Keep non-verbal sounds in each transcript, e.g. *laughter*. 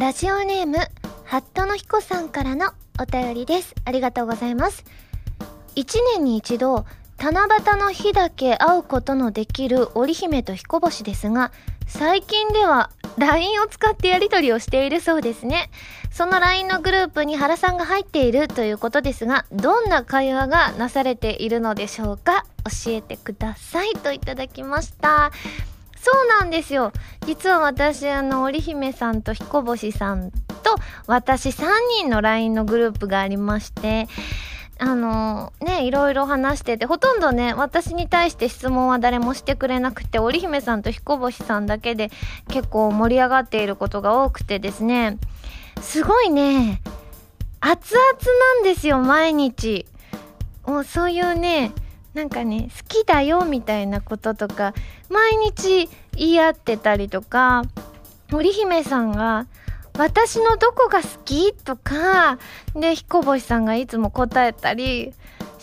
ラジオネーム、ハットの彦さんからのお便りです。ありがとうございます。一年に一度、七夕の日だけ会うことのできる織姫と彦星ですが、最近では LINE を使ってやり取りをしているそうですね。その LINE のグループに原さんが入っているということですが、どんな会話がなされているのでしょうか？教えてくださいといただきました。そうなんですよ。実は私、あの、織姫さんと彦星さんと、私3人の LINE のグループがありまして、あのね、いろいろ話してて、ほとんどね、私に対して質問は誰もしてくれなくて、織姫さんと彦星さんだけで結構盛り上がっていることが多くてですね、すごいね、熱々なんですよ、毎日。もうそういうね、なんかね、好きだよみたいなこととか、毎日言い合ってたりとか、織姫さんが、私のどこが好き？とか、で、彦星さんがいつも答えたり、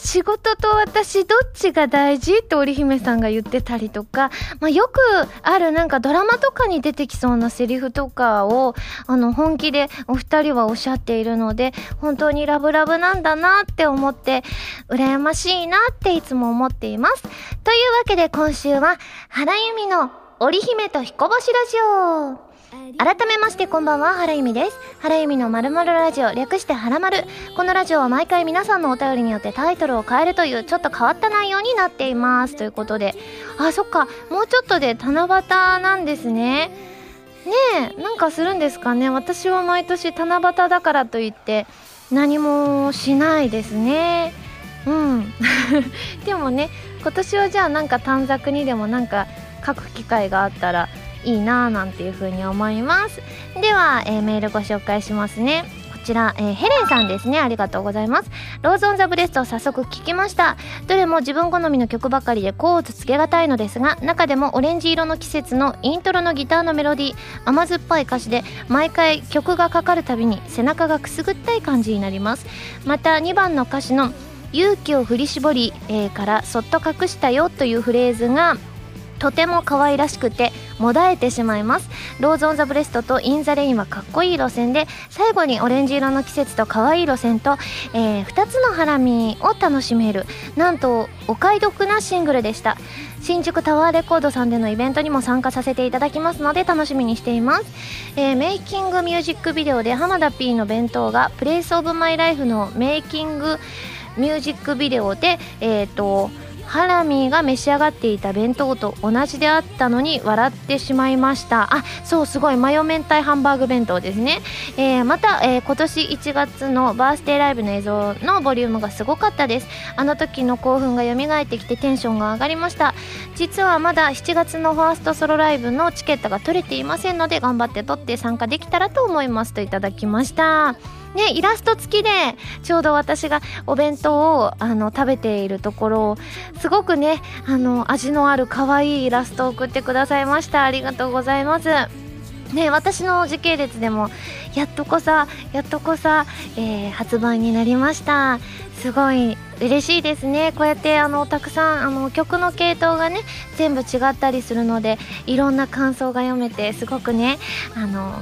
仕事と私どっちが大事って織姫さんが言ってたりとか、まあ、よくあるなんかドラマとかに出てきそうなセリフとかを、あの、本気でお二人はおっしゃっているので、本当にラブラブなんだなって思って、羨ましいなっていつも思っています。というわけで今週は、原由美の織姫と彦星ラジオ。改めましてこんばんは、原由美です。原由美のまるまるラジオ、略してはらまる。このラジオは毎回皆さんのお便りによってタイトルを変えるというちょっと変わった内容になっています。ということで。あ、そっか。もうちょっとで七夕なんですね。ねえ、なんかするんですかね。私は毎年七夕だからといって何もしないですね。うん。*laughs* でもね、今年はじゃあなんか短冊にでもなんか書く機会があったらいいなぁなんていうふうに思います。では、えーメールご紹介しますね。こちら、えーヘレンさんですね。ありがとうございます。ローズオンザブレスト早速聞きました。どれも自分好みの曲ばかりで甲乙つけがたいのですが中でもオレンジ色の季節のイントロのギターのメロディー甘酸っぱい歌詞で毎回曲がかかるたびに背中がくすぐったい感じになります。また2番の歌詞の勇気を振り絞り、えーからそっと隠したよというフレーズがとても可愛らしくてもだえてしまいます。ローズ・オン・ザ・ブレストとイン・ザ・レインはかっこいい路線で最後にオレンジ色の季節と可愛い路線と、え2つのハラミを楽しめる。なんとお買い得なシングルでした。新宿タワーレコードさんでのイベントにも参加させていただきますので楽しみにしています、えーメイキングミュージックビデオで浜田 P の弁当がプレイスオブマイライフのメイキングミュージックビデオでえっ、とハラミが召し上がっていた弁当と同じであったのに笑ってしまいました。あそうすごいマヨ明太ハンバーグ弁当ですね、えーまた、えー今年1月のバースデーライブの映像のボリュームがすごかったです。あの時の興奮が蘇ってきてテンションが上がりました。実はまだ7月のファーストソロライブのチケットが取れていませんので頑張って取って参加できたらと思いますといただきました。ね、イラスト付きでちょうど私がお弁当をあの食べているところをすごくねあの味のある可愛いイラストを送ってくださいました。ありがとうございます。ね私の時系列でもやっとこさやっとこさ、えー発売になりました。すごい嬉しいですね。こうやってあのたくさんあの曲の系統がね全部違ったりするのでいろんな感想が読めてすごくねあの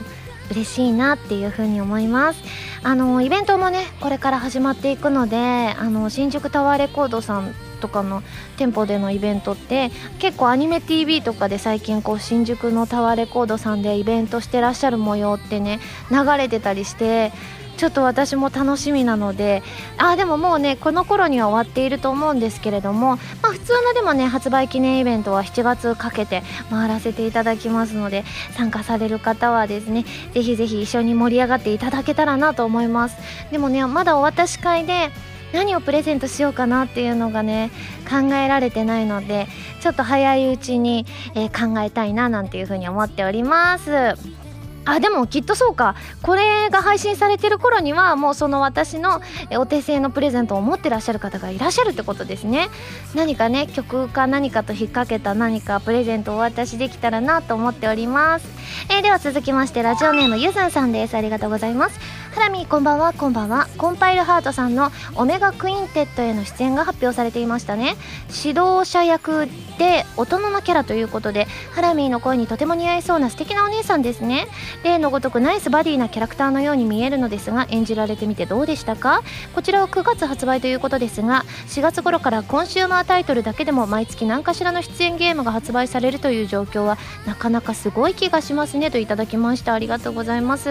嬉しいなっていうふうに思います。あのイベントもねこれから始まっていくのであの新宿タワーレコードさんとかの店舗でのイベントって結構アニメ TV とかで最近こう新宿のタワーレコードさんでイベントしてらっしゃる模様ってね流れてたりしてちょっと私も楽しみなのであでももうねこの頃には終わっていると思うんですけれども、まあ、普通のでもね発売記念イベントは7月かけて回らせていただきますので参加される方はですねぜひぜひ一緒に盛り上がっていただけたらなと思います。でもねまだお渡し会で何をプレゼントしようかなっていうのがね考えられてないのでちょっと早いうちに、えー考えたいななんていうふうに思っております。あでもきっとそうか。これが配信されてる頃にはもうその私のお手製のプレゼントを持ってらっしゃる方がいらっしゃるってことですね。何かね曲か何かと引っ掛けた何かプレゼントをお渡しできたらなと思っております、えーでは続きましてラジオネームゆずんさんです。ありがとうございます。ハラミこんばんはこんばんは。コンパイルハートさんのオメガクインテットへの出演が発表されていましたね。指導者役で大人のキャラということでハラミーの声にとても似合いそうな素敵なお姉さんですね。例のごとくナイスバディなキャラクターのように見えるのですが演じられてみてどうでしたか？こちらは9月発売ということですが4月頃からコンシューマータイトルだけでも毎月何かしらの出演ゲームが発売されるという状況はなかなかすごい気がしますねといただきました。ありがとうございます。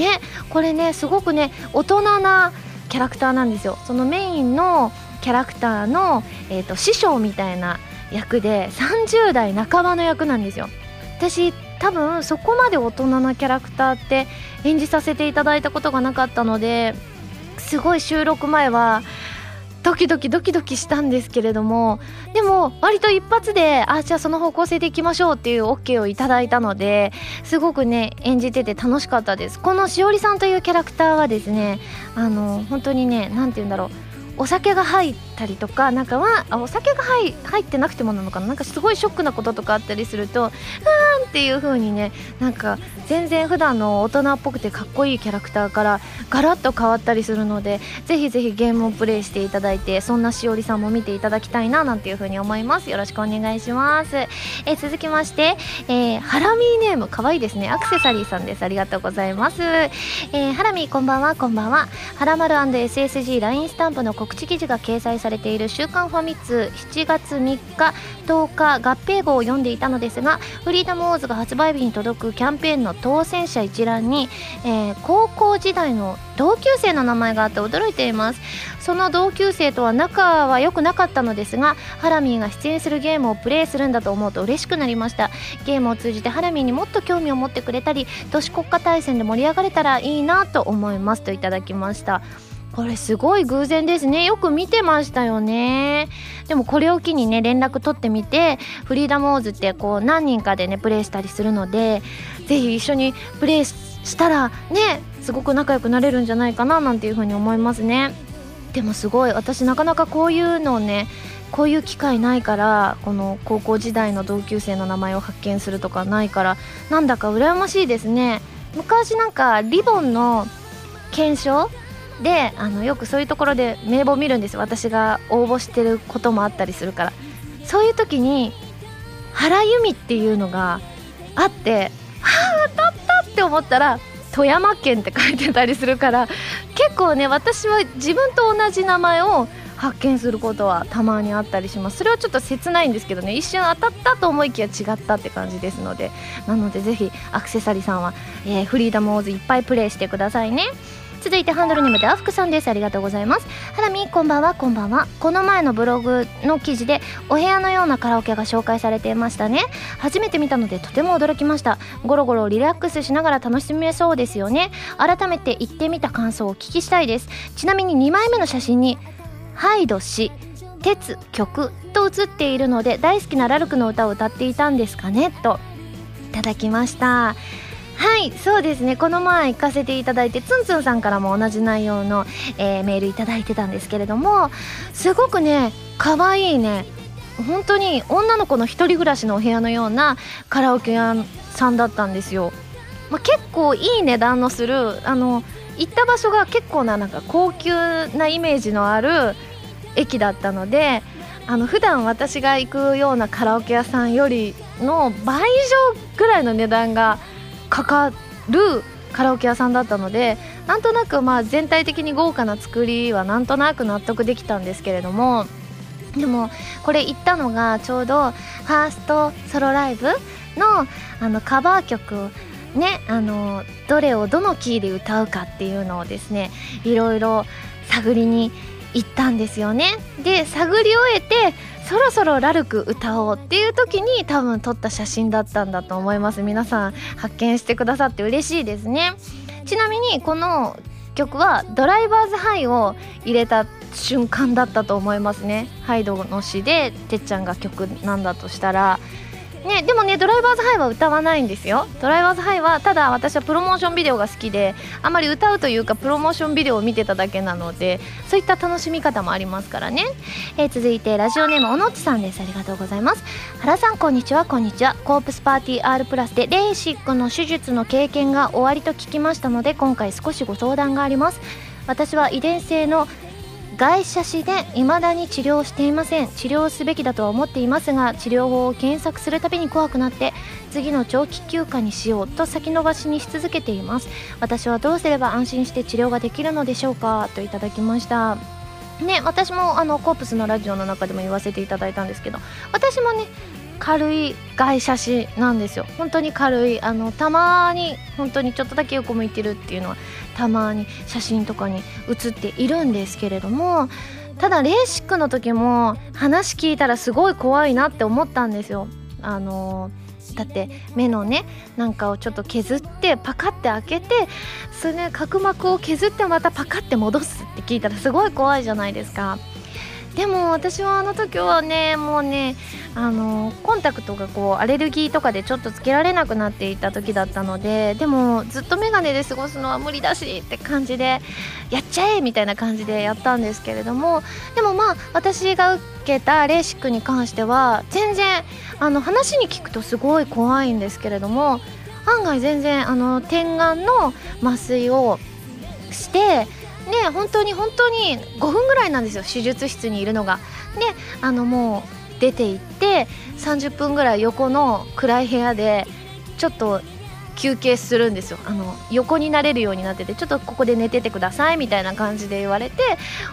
ねこれねすごくね大人なキャラクターなんですよ。そのメインのキャラクターの、えーと、師匠みたいな役で30代半ばの役なんですよ。私多分そこまで大人なキャラクターって演じさせていただいたことがなかったのですごい収録前はドキドキドキドキしたんですけれどもでも割と一発であじゃあその方向性でいきましょうっていう OK をいただいたのですごくね演じてて楽しかったです。このしおりさんというキャラクターはですねあの本当にね何て言うんだろう。お酒が入ったりとかなんかはお酒が入入ってなくてもなのかな？なんかすごいショックなこととかあったりするとうーんっていう風にねなんか全然普段の大人っぽくてかっこいいキャラクターからガラッと変わったりするのでぜひぜひゲームをプレイしていただいてそんなしおりさんも見ていただきたいななんていう風に思います。よろしくお願いします。え続きまして、えー、ハラミーネームかわいいですね。アクセサリーさんです。ありがとうございます、えー、ハラミーこんばんはこんばんは。ハラマル &SSGLINE スタンプの告知記事が掲載されれている週刊ファミ通7月3日10日合併号を読んでいたのですがフリーダムウォーズが発売日に届くキャンペーンの当選者一覧に、えー、高校時代の同級生の名前があって驚いています。その同級生とは仲は良くなかったのですがハラミーが出演するゲームをプレイするんだと思うと嬉しくなりました。ゲームを通じてハラミーにもっと興味を持ってくれたり都市国家大戦で盛り上がれたらいいなと思いますといただきました。これすごい偶然ですね。よく見てましたよね。でもこれを機にね連絡取ってみてフリーダムオーズってこう何人かでねプレイしたりするのでぜひ一緒にプレイしたらねすごく仲良くなれるんじゃないかななんていうふうに思いますね。でもすごい私なかなかこういうのをねこういう機会ないからこの高校時代の同級生の名前を発見するとかないからなんだか羨ましいですね。昔なんかリボンの検証であのよくそういうところで名簿を見るんです私が応募してることもあったりするから。そういう時に原由美っていうのがあってはあ当たったって思ったら富山県って書いてたりするから結構ね私は自分と同じ名前を発見することはたまにあったりします。それはちょっと切ないんですけどね。一瞬当たったと思いきや違ったって感じですので。なのでぜひアクセサリーさんは、えー、フリーダムオーズいっぱいプレイしてくださいね。続いてハンドルネームでアフクさんです。ありがとうございます。ハラミこんばんはこんばんは。この前のブログの記事でお部屋のようなカラオケが紹介されていましたね。初めて見たのでとても驚きました。ゴロゴロリラックスしながら楽しめそうですよね。改めて行ってみた感想をお聞きしたいです。ちなみに2枚目の写真にハイド氏鉄曲と写っているので大好きなラルクの歌を歌っていたんですかね？といただきました。はいそうですね。この前行かせていただいてツンツンさんからも同じ内容の、えー、メールいただいてたんですけれどもすごくね可愛いね。本当に女の子の一人暮らしのお部屋のようなカラオケ屋さんだったんですよ、まあ、結構いい値段のするあの行った場所が結構ななんか高級なイメージのある駅だったのであの普段私が行くようなカラオケ屋さんよりの倍以上ぐらいの値段がかかるカラオケ屋さんだったのでなんとなくまあ全体的に豪華な作りはなんとなく納得できたんですけれどもでもこれ行ったのがちょうどファーストソロライブのあのカバー曲ねあのどれをどのキーで歌うかっていうのをですねいろいろ探りに行ったんですよね。で探り終えてそろそろラルク歌おうっていう時に多分撮った写真だったんだと思います。皆さん発見してくださって嬉しいですね。ちなみにこの曲はドライバーズハイを入れた瞬間だったと思いますね。ハイドの詩でてっちゃんが曲なんだとしたら。ね、でもねドライバーズハイは歌わないんですよ。ドライバーズハイはただ私はプロモーションビデオが好きであまり歌うというかプロモーションビデオを見てただけなのでそういった楽しみ方もありますからね、えー、続いてラジオネームおのっちさんです。ありがとうございます。原さんこんにちは。こんにちは。コープスパーティー R プラスでレーシックの手術の経験が終わりと聞きましたので今回少しご相談があります。私は遺伝性の外車死で未だに治療していません。治療すべきだとは思っていますが治療法を検索するたびに怖くなって次の長期休暇にしようと先延ばしにし続けています。私はどうすれば安心して治療ができるのでしょうか？といただきました。ね私もあのコープスのラジオの中でも言わせていただいたんですけど私もね軽い外写真なんですよ。本当に軽い。あのたまに本当にちょっとだけ横向いてるっていうのはたまに写真とかに写っているんですけれどもただレーシックの時も話聞いたらすごい怖いなって思ったんですよ。あのだって目のねなんかをちょっと削ってパカって開けてそれ、ね、角膜を削ってまたパカって戻すって聞いたらすごい怖いじゃないですか。でも私はあの時はねもうねあのコンタクトがこうアレルギーとかでちょっとつけられなくなっていた時だったのででもずっと眼鏡で過ごすのは無理だしって感じでやっちゃえみたいな感じでやったんですけれどもでもまあ私が受けたレーシックに関しては全然あの話に聞くとすごい怖いんですけれども案外全然あの点眼の麻酔をしてね本当に本当に5分ぐらいなんですよ手術室にいるのが。であのもう出て行って30分ぐらい横の暗い部屋でちょっと休憩するんですよあの横になれるようになっててちょっとここで寝ててくださいみたいな感じで言われて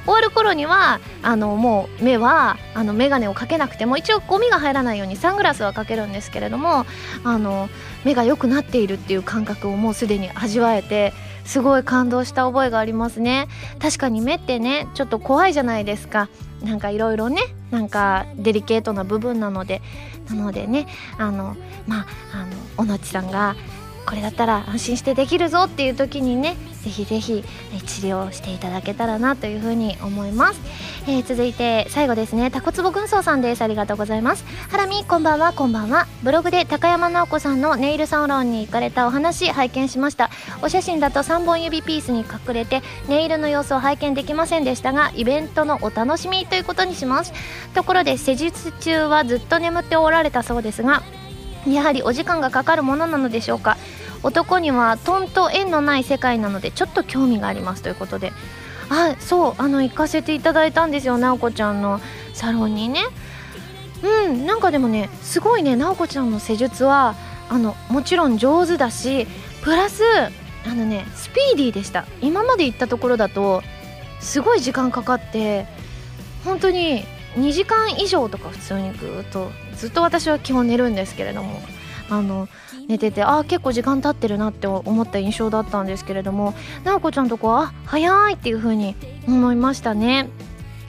終わる頃にはあのもう目はあの眼鏡をかけなくても一応ゴミが入らないようにサングラスはかけるんですけれどもあの目が良くなっているっていう感覚をもうすでに味わえてすごい感動した覚えがありますね。確かに目ってねちょっと怖いじゃないですか。なんかいろいろねなんかデリケートな部分なので。なのでねあのまああの小野地さんがこれだったら安心してできるぞっていう時にねぜひぜひ治療していただけたらなというふうに思います、えー、続いて最後ですね。タコツボ軍曹さんです。ありがとうございます。ハラミこんばんは。こんばんは。ブログで高山直子さんのネイルサロンに行かれたお話拝見しました。お写真だと3本指ピースに隠れてネイルの様子を拝見できませんでしたがイベントのお楽しみということにします。ところで施術中はずっと眠っておられたそうですがやはりお時間がかかるものなのでしょうか。男にはトンと縁のない世界なのでちょっと興味がありますということで。あそうあの行かせていただいたんですよ直子ちゃんの。サロンにね。うんなんかでもねすごいね直子ちゃんの施術はあのもちろん上手だしプラスあのねスピーディーでした。今まで行ったところだとすごい時間かかって本当に2時間以上とか普通にぐっとずっと私は基本寝るんですけれどもあの寝ててあ結構時間経ってるなって思った印象だったんですけれども直子ちゃんとこはあ早いっていう風に思いましたね。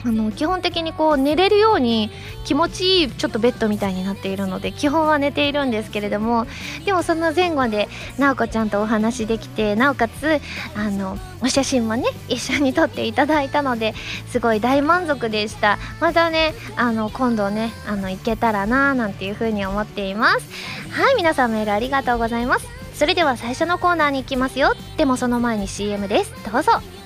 あの基本的にこう寝れるように気持ちいいちょっとベッドみたいになっているので基本は寝ているんですけれどもでもその前後で直子ちゃんとお話できてなおかつあのお写真もね一緒に撮っていただいたのですごい大満足でした。またねあの今度ねあの行けたらなーなんていう風に思っています。はい皆さんメールありがとうございます。それでは最初のコーナーに行きますよ。でもその前に CM です。どうぞ。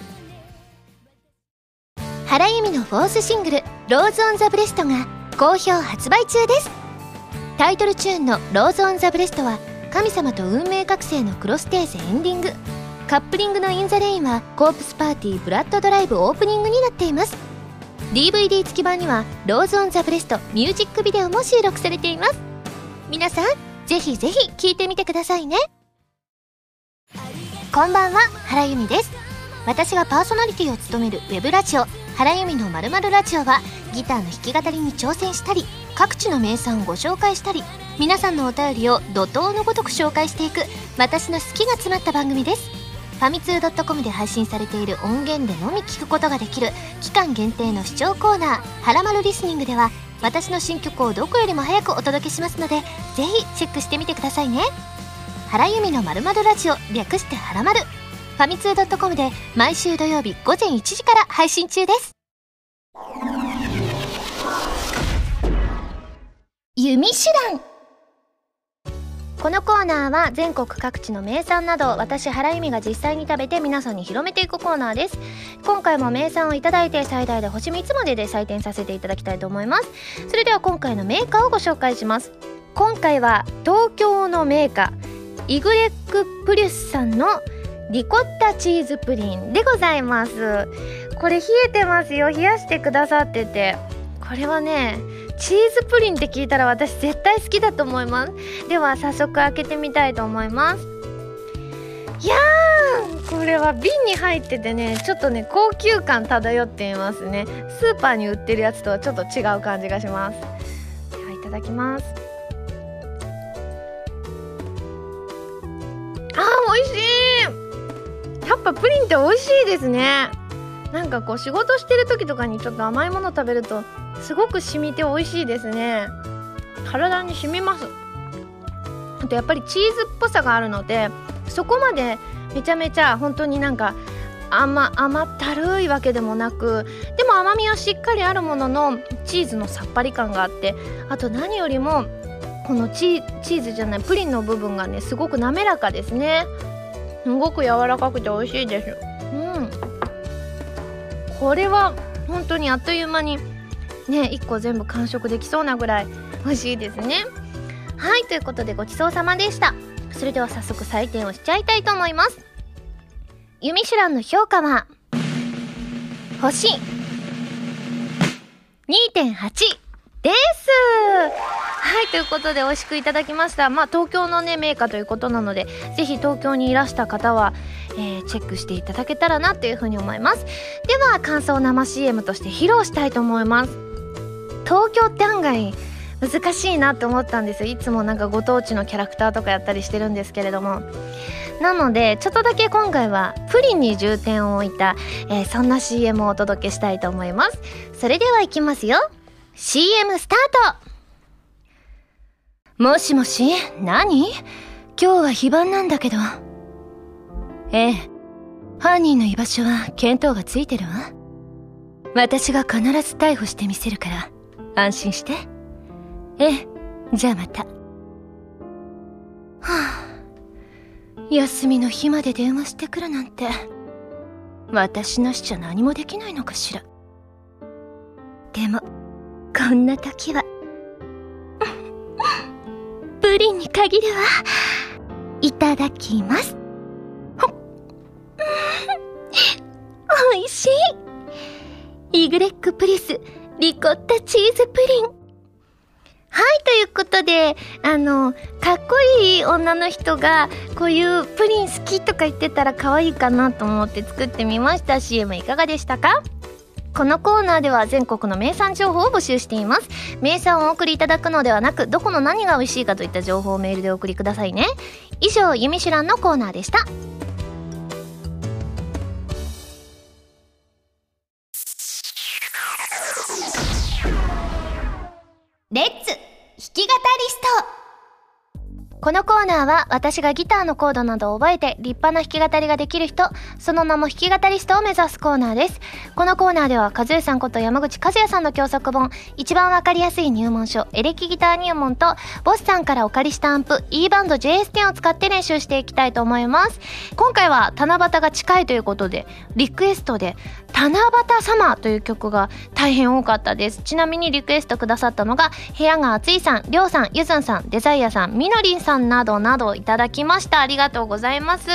原由実のフォースシングル「ローズ・オン・ザ・ブレスト」が好評発売中です。タイトルチューンの「ローズ・オン・ザ・ブレスト」は神様と運命覚醒のクロステーゼエンディング。カップリングの「イン・ザ・レイン」はコープスパーティーブラッドドライブオープニングになっています。DVD 付き版には「ローズ・オン・ザ・ブレスト」ミュージックビデオも収録されています。皆さんぜひぜひ聴いてみてくださいね。こんばんは原由実です。私がパーソナリティを務めるウェブラジオ原由実のまるまるラジオはギターの弾き語りに挑戦したり各地の名産をご紹介したり皆さんのお便りを怒涛のごとく紹介していく私の好きが詰まった番組です。ファミツー .com で配信されている音源でのみ聞くことができる期間限定の視聴コーナー「はらまるリスニング」では私の新曲をどこよりも早くお届けしますのでぜひチェックしてみてくださいね。原由美のまるラジオ略してはらまるファミツー .com で毎週土曜日午前1時から配信中です。弓手段。このコーナーは全国各地の名産など私原由実が実際に食べて皆さんに広めていくコーナーです。今回も名産をいただいて最大で星3つまでで採点させていただきたいと思います。それでは今回のメーカーをご紹介します。今回は東京のメーカーイグレックプリュスさんのリコッタチーズプリンでございます。これ冷えてますよ。冷やしてくださってて。これはねチーズプリンって聞いたら私絶対好きだと思います。では早速開けてみたいと思います。いやーこれは瓶に入っててねちょっとね高級感漂っていますね。スーパーに売ってるやつとはちょっと違う感じがします。ではいただきます。あー美味しい！やっぱプリンって美味しいですね。なんかこう仕事してる時とかにちょっと甘いもの食べるとすごく染みて美味しいですね。体に染みます。あとやっぱりチーズっぽさがあるのでそこまでめちゃめちゃ本当になんか甘甘ったるいわけでもなくでも甘みはしっかりあるもののチーズのさっぱり感があってあと何よりもこのチチーズじゃないプリンの部分がねすごく滑らかですね。すごく柔らかくて美味しいですうん。これは本当にあっという間にね1個全部完食できそうなぐらい美味しいですね。はいということでごちそうさまでした。それでは早速採点をしちゃいたいと思います。ユミシュランの評価は星2.8です。はいということで美味しくいただきました。まあ東京のねメーカーということなのでぜひ東京にいらした方は、えー、チェックしていただけたらなというふうに思います。では感想生 CM として披露したいと思います。東京って案外難しいなって思ったんですよ。いつもなんかご当地のキャラクターとかやったりしてるんですけれども。なのでちょっとだけ今回はプリンに重点を置いた、えー、そんな CM をお届けしたいと思います。それではいきますよ。CM スタートもしもし何？今日は非番なんだけど。ええ。犯人の居場所は見当がついてるわ。私が必ず逮捕してみせるから、安心して。ええ。じゃあまた。はあ。休みの日まで電話してくるなんて。私なしじゃ何もできないのかしら。でも、こんな時は、プリンに限るわ。いただきます。おいしい。イグレックプリス、リコッタチーズプリン。はい、ということで、あの、かっこいい女の人が、こういうプリン好きとか言ってたら可愛いかなと思って作ってみました。CM いかがでしたか？このコーナーでは全国の名産情報を募集しています。名産をお送りいただくのではなくどこの何が美味しいかといった情報をメールでお送りくださいね。以上「ゆみしゅらん」のコーナーでした。レッツ弾き語りスト。このコーナーは私がギターのコードなどを覚えて立派な弾き語りができる人、その名も弾き語りストを目指すコーナーです。このコーナーでは、和江さんこと山口和也さんの教則本、一番わかりやすい入門書、エレキギター入門と、ボスさんからお借りしたアンプ、E バンド JS10 を使って練習していきたいと思います。今回は七夕が近いということで、リクエストで、七夕様という曲が大変多かったです。ちなみにリクエストくださったのが、部屋が暑いさん、りょうさん、ゆずんさん、デザイアさん、みのりさんなどなどいただきました。ありがとうございます。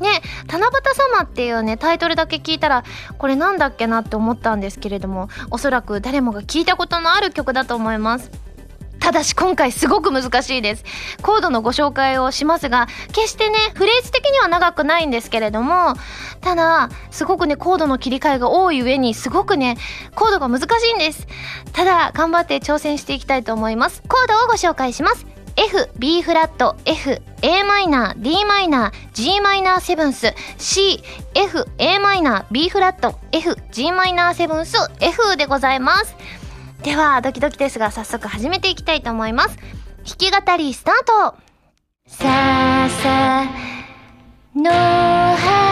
ね、七夕様っていうね、タイトルだけ聞いたら、これなんだっけなって思ったんですけれども、おそらく誰もが聞いたことのある曲だと思います。ただし今回すごく難しいです。コードのご紹介をしますが、決してね、フレーズ的には長くないんですけれども、ただ、すごくね、コードの切り替えが多い上に、すごくね、コードが難しいんです。ただ、頑張って挑戦していきたいと思います。コードをご紹介します。F、B フラット、F、a マイナー、d マイナー、g マイナーセブンス、C、F、a マイナー、B フラット、F、g マイナーセブンス、F でございます。では、ドキドキですが、早速始めていきたいと思います。弾き語りスタートさあさあ、のは、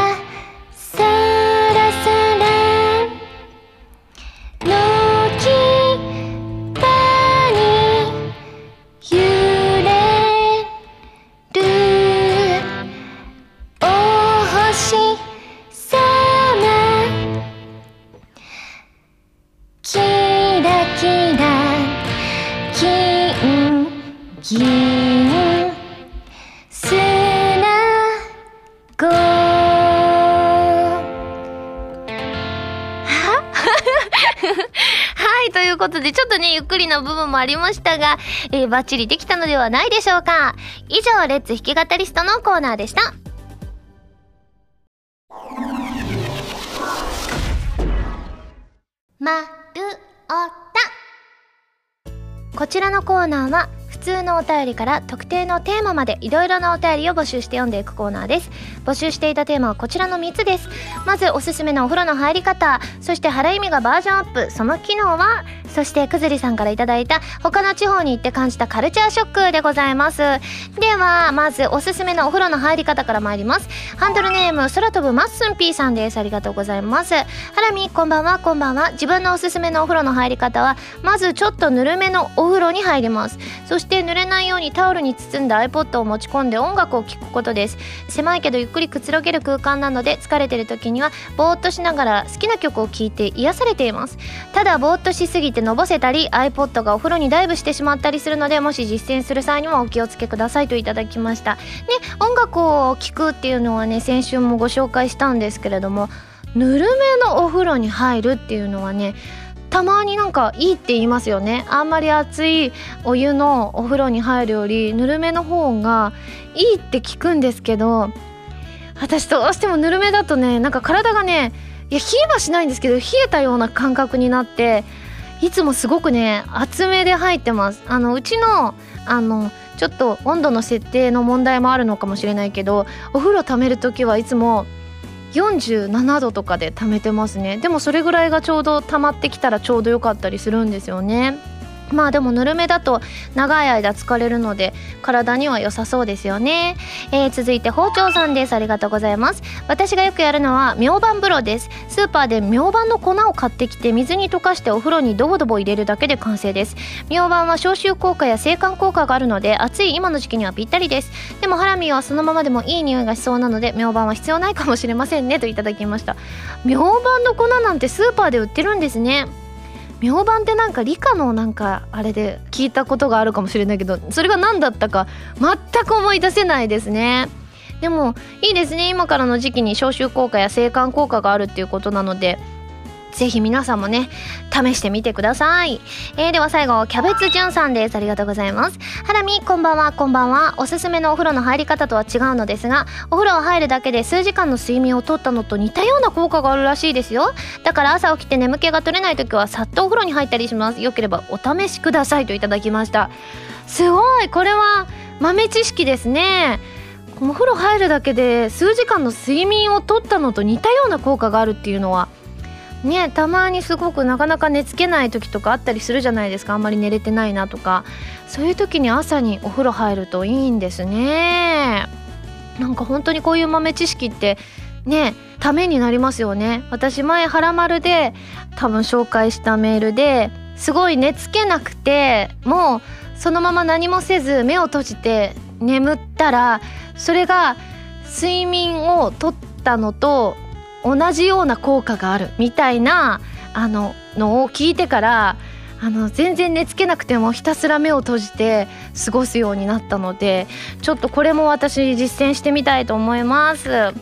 ありましたが、えー、バッチリできたのではないでしょうか。以上、レッツ弾き語りストのコーナーでした。まるおた。こちらのコーナーは、普通のお便りから特定のテーマまでいろいろなお便りを募集して読んでいくコーナーです。募集していたテーマはこちらの3つです。まずおすすめのお風呂の入り方そして原由美がバージョンアップその機能はそしてくずりさんからいただいた他の地方に行って感じたカルチャーショックでございます。ではまずおすすめのお風呂の入り方から参ります。ハンドルネーム空飛ぶマッスン P さんです。ありがとうございます。ハラミこんばんはこんばんは。自分のおすすめのお風呂の入り方はまずちょっとぬるめのお風呂に入ります。そして濡れないようにタオルに包んだ iPod を持ち込んで音楽を聴くことです。狭いけどゆっくりくつろげる空間なので疲れてる時にはぼーっとしながら好きな曲を聴いて癒されています。ただぼーっとしすぎてのぼせたり iPod がお風呂にダイブしてしまったりするのでもし実践する際にはお気をつけくださいといただきました。ね音楽を聴くっていうのはね先週もご紹介したんですけれどもぬるめのお風呂に入るっていうのはねたまになんかいいって言いますよね。あんまり熱いお湯のお風呂に入るよりぬるめの方がいいって聞くんですけど私どうしてもぬるめだとねなんか体がねいや冷えはしないんですけど冷えたような感覚になっていつもすごくね厚めで入ってます。あのうちのあのちょっと温度の設定の問題もあるのかもしれないけどお風呂溜める時はいつも47度とかで溜めてますね。でもそれぐらいがちょうど溜まってきたらちょうどよかったりするんですよね。まあでもぬるめだと長い間疲れるので体には良さそうですよね、えー、続いて包丁さんです。ありがとうございます。私がよくやるのは明板風呂です。スーパーで明板の粉を買ってきて水に溶かしてお風呂にドボドボ入れるだけで完成です。明板は消臭効果や制汗効果があるので暑い今の時期にはぴったりです。でもハラミはそのままでもいい匂いがしそうなので明板は必要ないかもしれませんねといただきました。明板の粉なんてスーパーで売ってるんですね。明板ってなんか理科のなんかあれで聞いたことがあるかもしれないけどそれが何だったか全く思い出せないですね。でもいいですね。今からの時期に消臭効果や制汗効果があるっていうことなのでぜひ皆さんもね、試してみてください。えー、では最後、キャベツじゅんさんです。ありがとうございます。ハラミ、こんばんは、こんばんは。おすすめのお風呂の入り方とは違うのですが、お風呂は入るだけで数時間の睡眠をとったのと似たような効果があるらしいですよ。だから朝起きて眠気が取れない時はさっとお風呂に入ったりします。よければお試しくださいといただきました。すごいこれは豆知識ですね。お風呂入るだけで数時間の睡眠をとったのと似たような効果があるっていうのはねたまにすごくなかなか寝つけない時とかあったりするじゃないですか。あんまり寝れてないなとか。そういう時に朝にお風呂入るといいんですね。なんか本当にこういう豆知識ってねためになりますよね。私前はらまるで多分紹介したメールですごい寝つけなくてもうそのまま何もせず目を閉じて眠ったらそれが睡眠をとったのと同じような効果があるみたいなあののを聞いてからあの全然寝つけなくてもひたすら目を閉じて過ごすようになったのでちょっとこれも私実践してみたいと思います。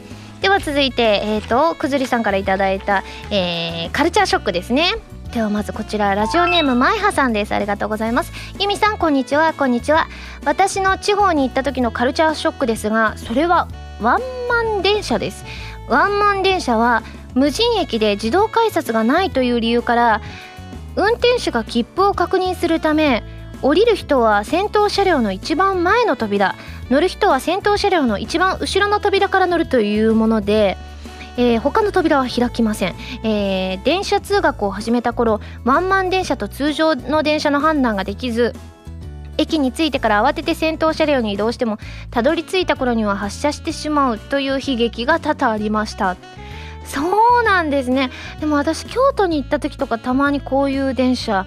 では続いてえっ、ー、とくずりさんから頂いた、えー、カルチャーショックですね。ではまずこちらラジオネームまいはさんです。ありがとうございます。ゆみさんこんにちは。こんにちは。私の地方に行った時のカルチャーショックですがそれはワンマン電車です。ワンマン電車は無人駅で自動改札がないという理由から運転手が切符を確認するため降りる人は先頭車両の一番前の扉乗る人は先頭車両の一番後ろの扉から乗るというもので、えー、他の扉は開きません、えー、電車通学を始めた頃ワンマン電車と通常の電車の判断ができず駅に着いてから慌てて先頭車両に移動してもたどり着いた頃には発車してしまうという悲劇が多々ありました。そうなんですね。でも私京都に行った時とかたまにこういう電車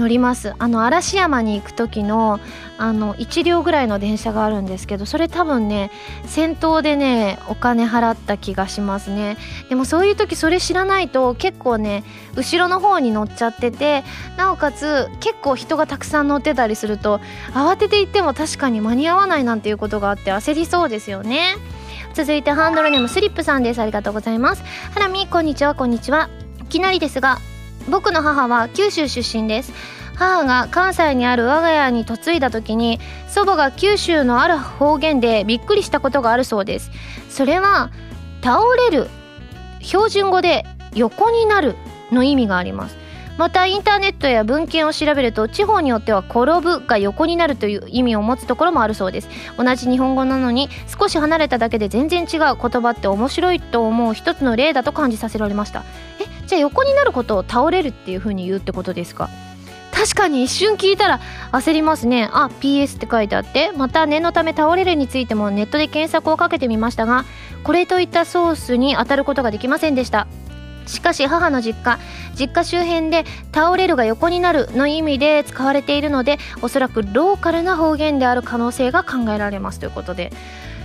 乗ります。あの嵐山に行く時のあの1両ぐらいの電車があるんですけどそれ多分ね先頭でねお金払った気がしますね。でもそういう時それ知らないと結構ね後ろの方に乗っちゃっててなおかつ結構人がたくさん乗ってたりすると慌てて行っても確かに間に合わないなんていうことがあって焦りそうですよね。続いてハンドルネームスリップさんです。ありがとうございます。ハラミこんにちはこんにちは。いきなりですが僕の母は九州出身です。母が関西にある我が家に嫁いだ時に祖母が九州のある方言でびっくりしたことがあるそうです。それは倒れる標準語で横になるの意味があります。またインターネットや文献を調べると地方によっては転ぶが横になるという意味を持つところもあるそうです。同じ日本語なのに少し離れただけで全然違う言葉って面白いと思う一つの例だと感じさせられました。じゃあ横になることを倒れるっていう風に言うってことですか？確かに一瞬聞いたら焦りますね。あ PS って書いてあってまた念のため倒れるについてもネットで検索をかけてみましたがこれといったソースに当たることができませんでした。しかし母の実家実家周辺で倒れるが横になるの意味で使われているのでおそらくローカルな方言である可能性が考えられますということで。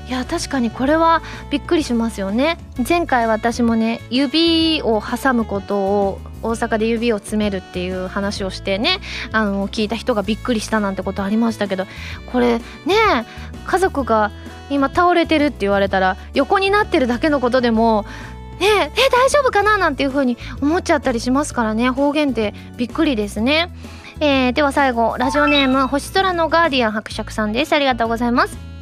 いや確かにこれはびっくりしますよね。前回私もね指を挟むことを大阪で指を詰めるっていう話をしてねあの聞いた人がびっくりしたなんてことありましたけどこれね家族が今倒れてるって言われたら横になってるだけのことでもねえ大丈夫かななんていう風に思っちゃったりしますからね。方言ってびっくりですね。えー、では最後ラジオネーム星空のガーディアン伯爵さんです。ありがとうございます。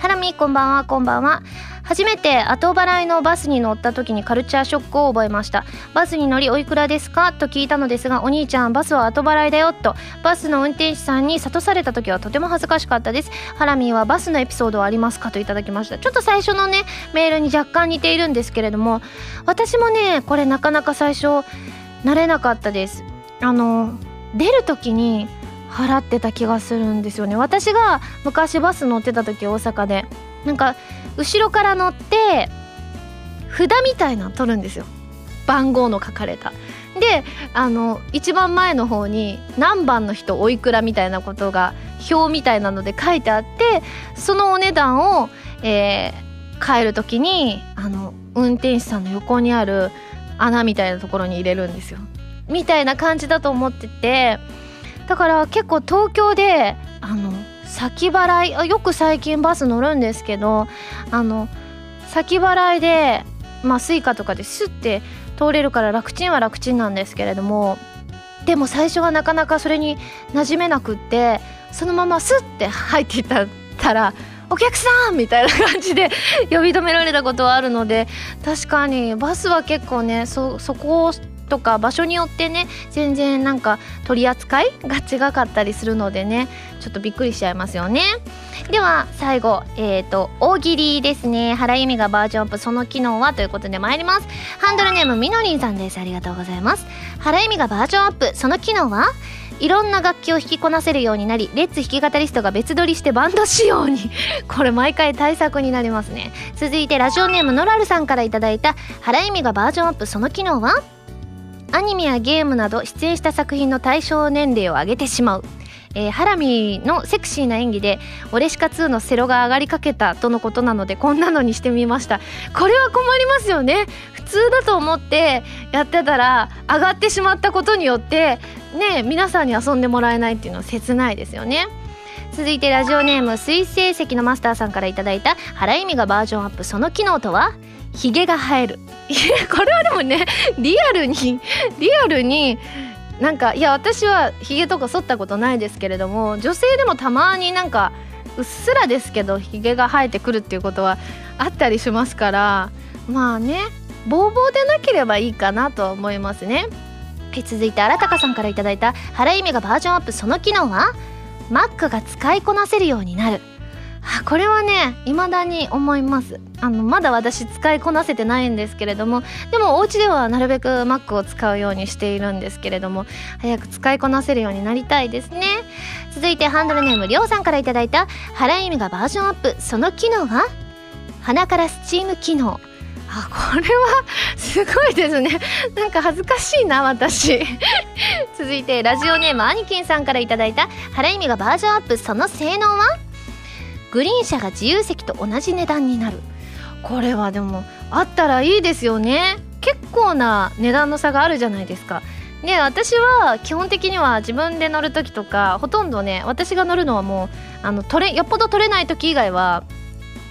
ハラミこんばんはこんばんは。初めて後払いのバスに乗った時にカルチャーショックを覚えました。バスに乗りおいくらですか？と聞いたのですがお兄ちゃんバスは後払いだよと。バスの運転手さんに諭された時はとても恥ずかしかったです。ハラミーはバスのエピソードはありますか？といただきました。ちょっと最初のねメールに若干似ているんですけれども私もねこれなかなか最初慣れなかったです。あの出る時に払ってた気がするんですよね。私が昔バス乗ってた時大阪で。なんか後ろから乗って札みたいなの取るんですよ。番号の書かれた。であの一番前の方に何番の人おいくらみたいなことが表みたいなので書いてあってそのお値段を、えー、帰る時にあの運転手さんの横にある穴みたいなところに入れるんですよ。みたいな感じだと思っててだから結構東京であの先払いよく最近バス乗るんですけどあの先払いでまあ Suica とかでスッて通れるから楽ちんは楽ちんなんですけれどもでも最初はなかなかそれに馴染めなくってそのままスッて入っていったらお客さんみたいな感じで *laughs* 呼び止められたことはあるので確かにバスは結構ねそそこをとか場所によってね全然なんか取り扱いが違かったりするのでねちょっとびっくりしちゃいますよね。では最後えっ、ー、と大喜利ですね。原由美がバージョンアップその機能はということで参ります。ハンドルネームみのりんさんです。ありがとうございます。原由美がバージョンアップその機能はいろんな楽器を弾きこなせるようになりレッツ弾き語リストが別撮りしてバンド仕様に *laughs* これ毎回対策になりますね。続いてラジオネームノラルさんから頂いた原由美がバージョンアップその機能は？アニメやゲームなど出演した作品の対象年齢を上げてしまう。えー、ハラミのセクシーな演技で「オレシカ2」のセロが上がりかけたとのことなのでこんなのにしてみました。これは困りますよね。普通だと思ってやってたら上がってしまったことによってね皆さんに遊んでもらえないっていうのは切ないですよね。続いてラジオネーム水星石のマスターさんから頂いた原意味がバージョンアップその機能とは？ヒゲが生える。いやこれはでもねリアルにリアルになんかいや私はヒゲとか剃ったことないですけれども女性でもたまになんかうっすらですけどヒゲが生えてくるっていうことはあったりしますからまあねボーボーでなければいいかなと思いますね。続いて新高さんから頂いた原由美がバージョンアップその機能は Mac が使いこなせるようになるこれはね未だに思います。あのまだ私使いこなせてないんですけれどもでもお家ではなるべく Mac を使うようにしているんですけれども早く使いこなせるようになりたいですね。続いてハンドルネームりょうさんから頂いた原由美がバージョンアップ。その機能は？鼻からスチーム機能。あこれはすごいですね。なんか恥ずかしいな私。続いてラジオネームアニキンさんから頂いた原意味がバージョンアップ。その性能は？グリーン車が自由席と同じ値段になる。これはでもあったらいいですよね。結構な値段の差があるじゃないですか。で私は基本的には自分で乗る時とかほとんどね私が乗るのはもうあの取れよっぽど取れない時以外は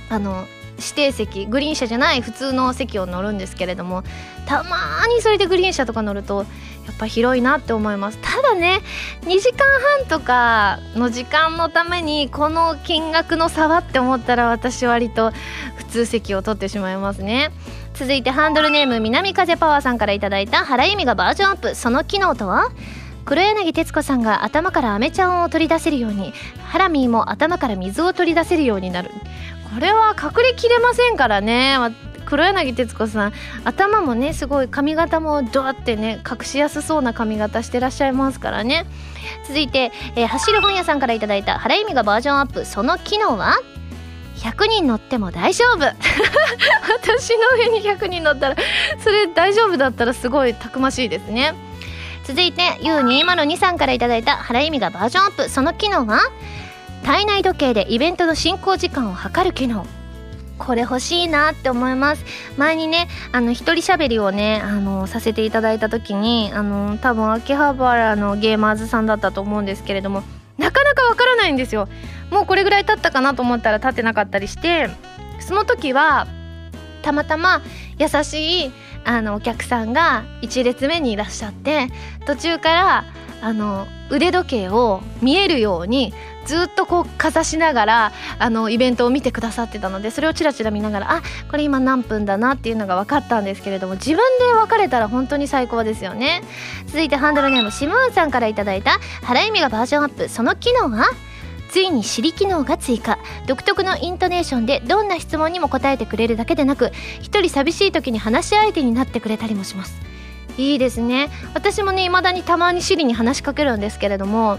あの指定席グリーン車じゃない普通の席を乗るんですけれどもたまにそれでグリーン車とか乗るとやっぱ広いなって思います。ただね2時間半とかの時間のためにこの金額の差はって思ったら私割と普通席を取ってしまいますね。続いてハンドルネーム南風パワーさんから頂いた原由美がバージョンアップ。その機能とは？黒柳徹子さんが頭からアメちゃんを取り出せるようにハラミーも頭から水を取り出せるようになる。これは隠れきれませんからね。黒柳徹子さん頭もねすごい髪型もドワってね隠しやすそうな髪型してらっしゃいますからね。続いて、えー、走る本屋さんから頂いた原由美がバージョンアップ。その機能は100人乗っても大丈夫。*laughs* 私の上に100人乗ったらそれ大丈夫だったらすごいたくましいですね。続いて U202 さんから頂いた原由美がバージョンアップ。その機能は体内時計でイベントの進行時間を測る機能。これ欲しいなって思います。前にねあの一人喋りをねあのさせていただいた時にあの多分秋葉原のゲーマーズさんだったと思うんですけれどもなかなかわからないんですよ。もうこれぐらい経ったかなと思ったら経ってなかったりしてその時はたまたま優しいあのお客さんが1列目にいらっしゃって途中からあの腕時計を見えるようにずっとこうかざしながらあのイベントを見てくださってたのでそれをちらちら見ながらあこれ今何分だなっていうのが分かったんですけれども自分で分かれたら本当に最高ですよね。続いてハンドルネームシムーンさんから頂いた原由美がバージョンアップ。その機能は？ついに知り機能が追加。独特のイントネーションでどんな質問にも答えてくれるだけでなく一人寂しい時に話し相手になってくれたりもします。いいですね。私もね未だにたまにシリに話しかけるんですけれども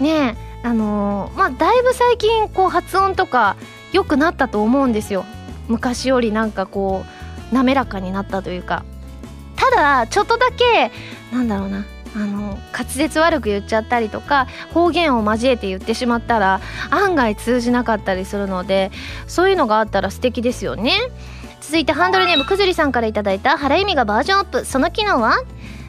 ねあのー、まあだいぶ最近こう発音とか良くなったと思うんですよ。昔よりなんかこう滑らかになったというか。ただちょっとだけなんだろうな。あの滑舌悪く言っちゃったりとか方言を交えて言ってしまったら案外通じなかったりするのでそういうのがあったら素敵ですよね。続いてハンドルネームくずりさんから頂いた原由美がバージョンアップ。その機能は？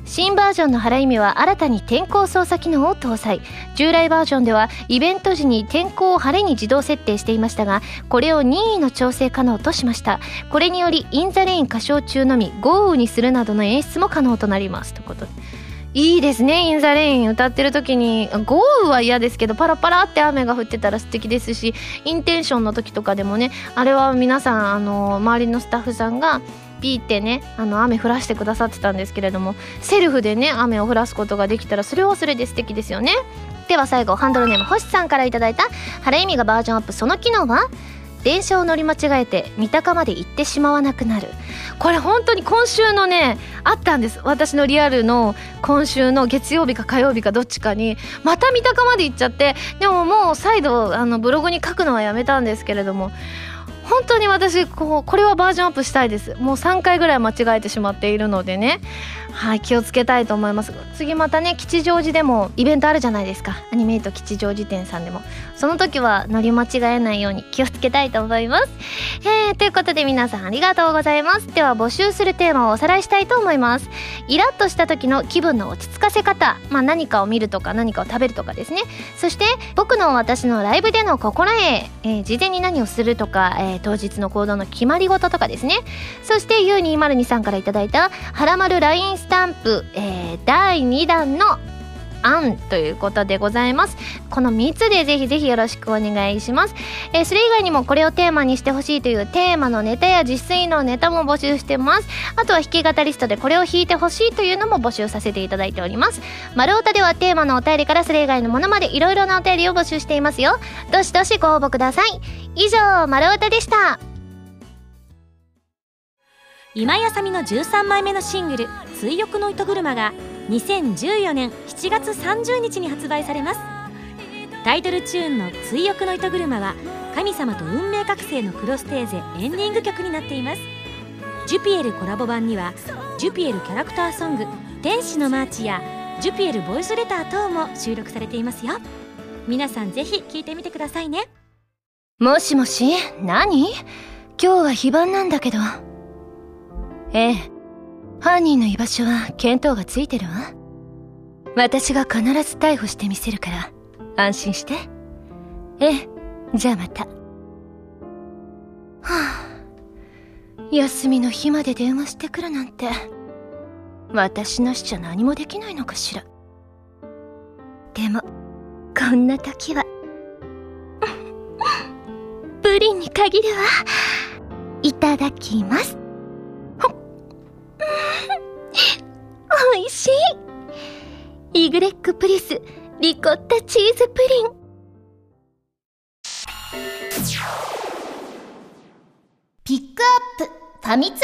新バージョンの原由美は新たに天候操作機能を搭載。従来バージョンではイベント時に天候を晴れに自動設定していましたがこれを任意の調整可能としました。これによりインザレイン歌唱中のみ豪雨にするなどの演出も可能となります。ということで。いいですね「イン・ザ・レイン」歌ってる時に。豪雨は嫌ですけどパラパラって雨が降ってたら素敵ですしインテンションの時とかでもねあれは皆さんあの周りのスタッフさんがピーってねあの雨降らしてくださってたんですけれどもセルフでね雨を降らすことができたらそれはそれで素敵ですよね。では最後ハンドルネーム星さんから頂いた原由美がバージョンアップその機能は電車を乗り間違えて三鷹まで行ってしまわなくなる。これ本当に今週のねあったんです。私のリアルの今週の月曜日か火曜日かどっちかにまた三鷹まで行っちゃってでももう再度あのブログに書くのはやめたんですけれども本当に私こうこれはバージョンアップしたいです。もう3回ぐらい間違えてしまっているのでね。はい気をつけたいと思います。次またね吉祥寺でもイベントあるじゃないですか。アニメイト吉祥寺店さんでも。その時は乗り間違えないように *laughs* 気をつけたいと思います、えー、ということで皆さんありがとうございます。では募集するテーマをおさらいしたいと思います。イラッとした時の気分の落ち着かせ方。まあ何かを見るとか何かを食べるとかですね。そして僕の私のライブでの心得、えー、事前に何をするとか、えー、当日の行動の決まり事とかですね。そして U202 さんから頂いた「はらまる LINE スタンプ、えー、第2弾の案ということでございます。この3つでぜひぜひよろしくお願いします、えー、それ以外にもこれをテーマにしてほしいというテーマのネタや実炊のネタも募集してます。あとは弾き語リストでこれを弾いてほしいというのも募集させていただいております。丸太ではテーマのお便りからそれ以外のものまでいろいろなお便りを募集していますよ。どしどしご応募ください。以上丸太でした。今井麻美の13枚目のシングル「追憶の糸車」が2014年7月30日に発売されます。タイトルチューンの「追憶の糸車」は神様と運命覚醒のクロステーゼエンディング曲になっています。ジュピエルコラボ版にはジュピエルキャラクターソング「天使のマーチ」やジュピエルボイスレター等も収録されていますよ。皆さんぜひ聞いてみてくださいね。もしもし何？今日は非番なんだけど。ええ。犯人の居場所は見当がついてるわ。私が必ず逮捕してみせるから。安心して。ええ。じゃあまた。はあ。休みの日まで電話してくるなんて。私のしちゃ何もできないのかしら。でもこんな時は。*laughs* プリンに限るわ。いただきます。イグレックプリュスリコッタチーズプリン。ピックアップファミ通ニュー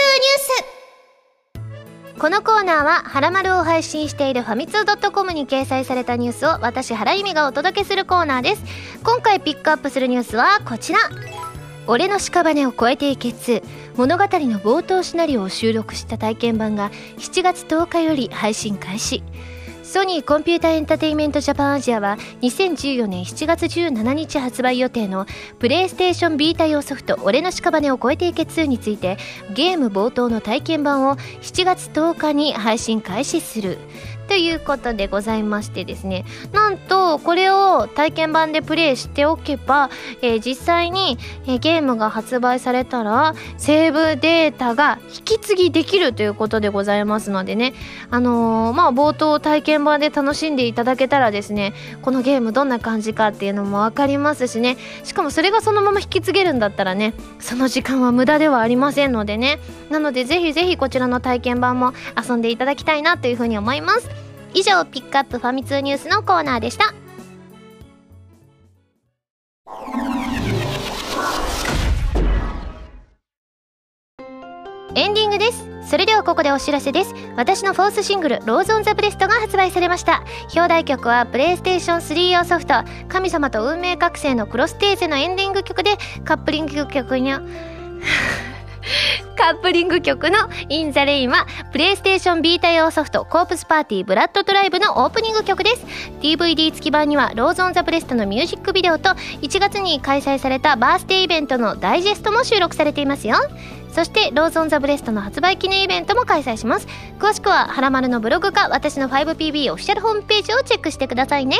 ス。このコーナーは「はらまる」を配信しているファミツー .com に掲載されたニュースを私原由実がお届けするコーナーです。今回ピックアップするニュースはこちら「俺の屍を越えていけ2」物語の冒頭シナリオを収録した体験版が7月10日より配信開始ソニーコンピュータエンタテインメントジャパンアジアは2014年7月17日発売予定のプレイステーションヴィータ用ソフト「俺の屍を越えていけ2」についてゲーム冒頭の体験版を7月10日に配信開始する。ということでございましてですねなんとこれを体験版でプレイしておけば、えー、実際に、えー、ゲームが発売されたらセーブデータが引き継ぎできるということでございますのでねあのー、まあ冒頭体験版で楽しんでいただけたらですねこのゲームどんな感じかっていうのも分かりますしねしかもそれがそのまま引き継げるんだったらねその時間は無駄ではありませんのでねなのでぜひぜひこちらの体験版も遊んでいただきたいなというふうに思います。以上ピックアップファミ通ニュースのコーナーでした。エンディングです。それではここでお知らせです。私のフォースシングル「ローズ・オン・ザ・ブレスト」が発売されました。表題曲はプレイステーション3用ソフト「神様と運命覚醒のクロステーゼ」のエンディング曲でカップリング曲に *laughs* カップリング曲の「 In the Rain」はプレイステーションヴィータ用ソフト「コープスパーティーブラッドドライブ」のオープニング曲です。DVD 付き版には「ローズ・オン・ザ・ブレスト」のミュージックビデオと1月に開催されたバースデーイベントのダイジェストも収録されていますよ。そして Rose on the breast の発売記念イベントも開催します。詳しくははらまるのブログか私の 5PB オフィシャルホームページをチェックしてくださいね。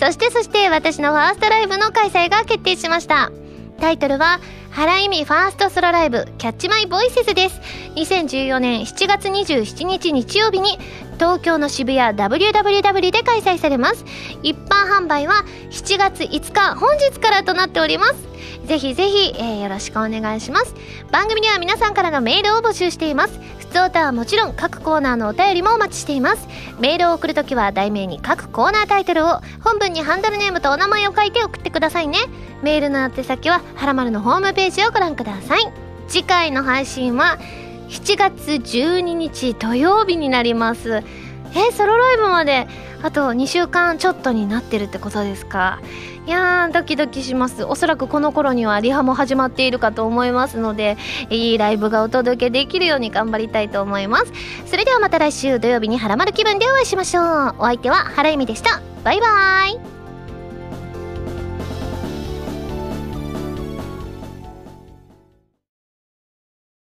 そしてそして私のファーストライブの開催が決定しました。タイトルは原意味ファーストソロライブキャッチマイボイセスです。2014年7月27日日曜日に東京の渋谷 WWW で開催されます。一般販売は7月5日本日からとなっております。ぜひぜひ、えー、よろしくお願いします。番組では皆さんからのメールを募集しています。普通歌はもちろん各コーナーのお便りもお待ちしています。メールを送るときは題名に各コーナータイトルを本文にハンドルネームとお名前を書いて送ってくださいね。メールの宛先ははらまるのホームページをご覧ください次回の配信は7月12日土曜日になります。えソロライブまであと2週間ちょっとになってるってことですか？いやードキドキします。おそらくこの頃にはリハも始まっているかと思いますのでいいライブがお届けできるように頑張りたいと思います。それではまた来週土曜日にハラマル気分でお会いしましょう。お相手は原由美でした。バイバーイ。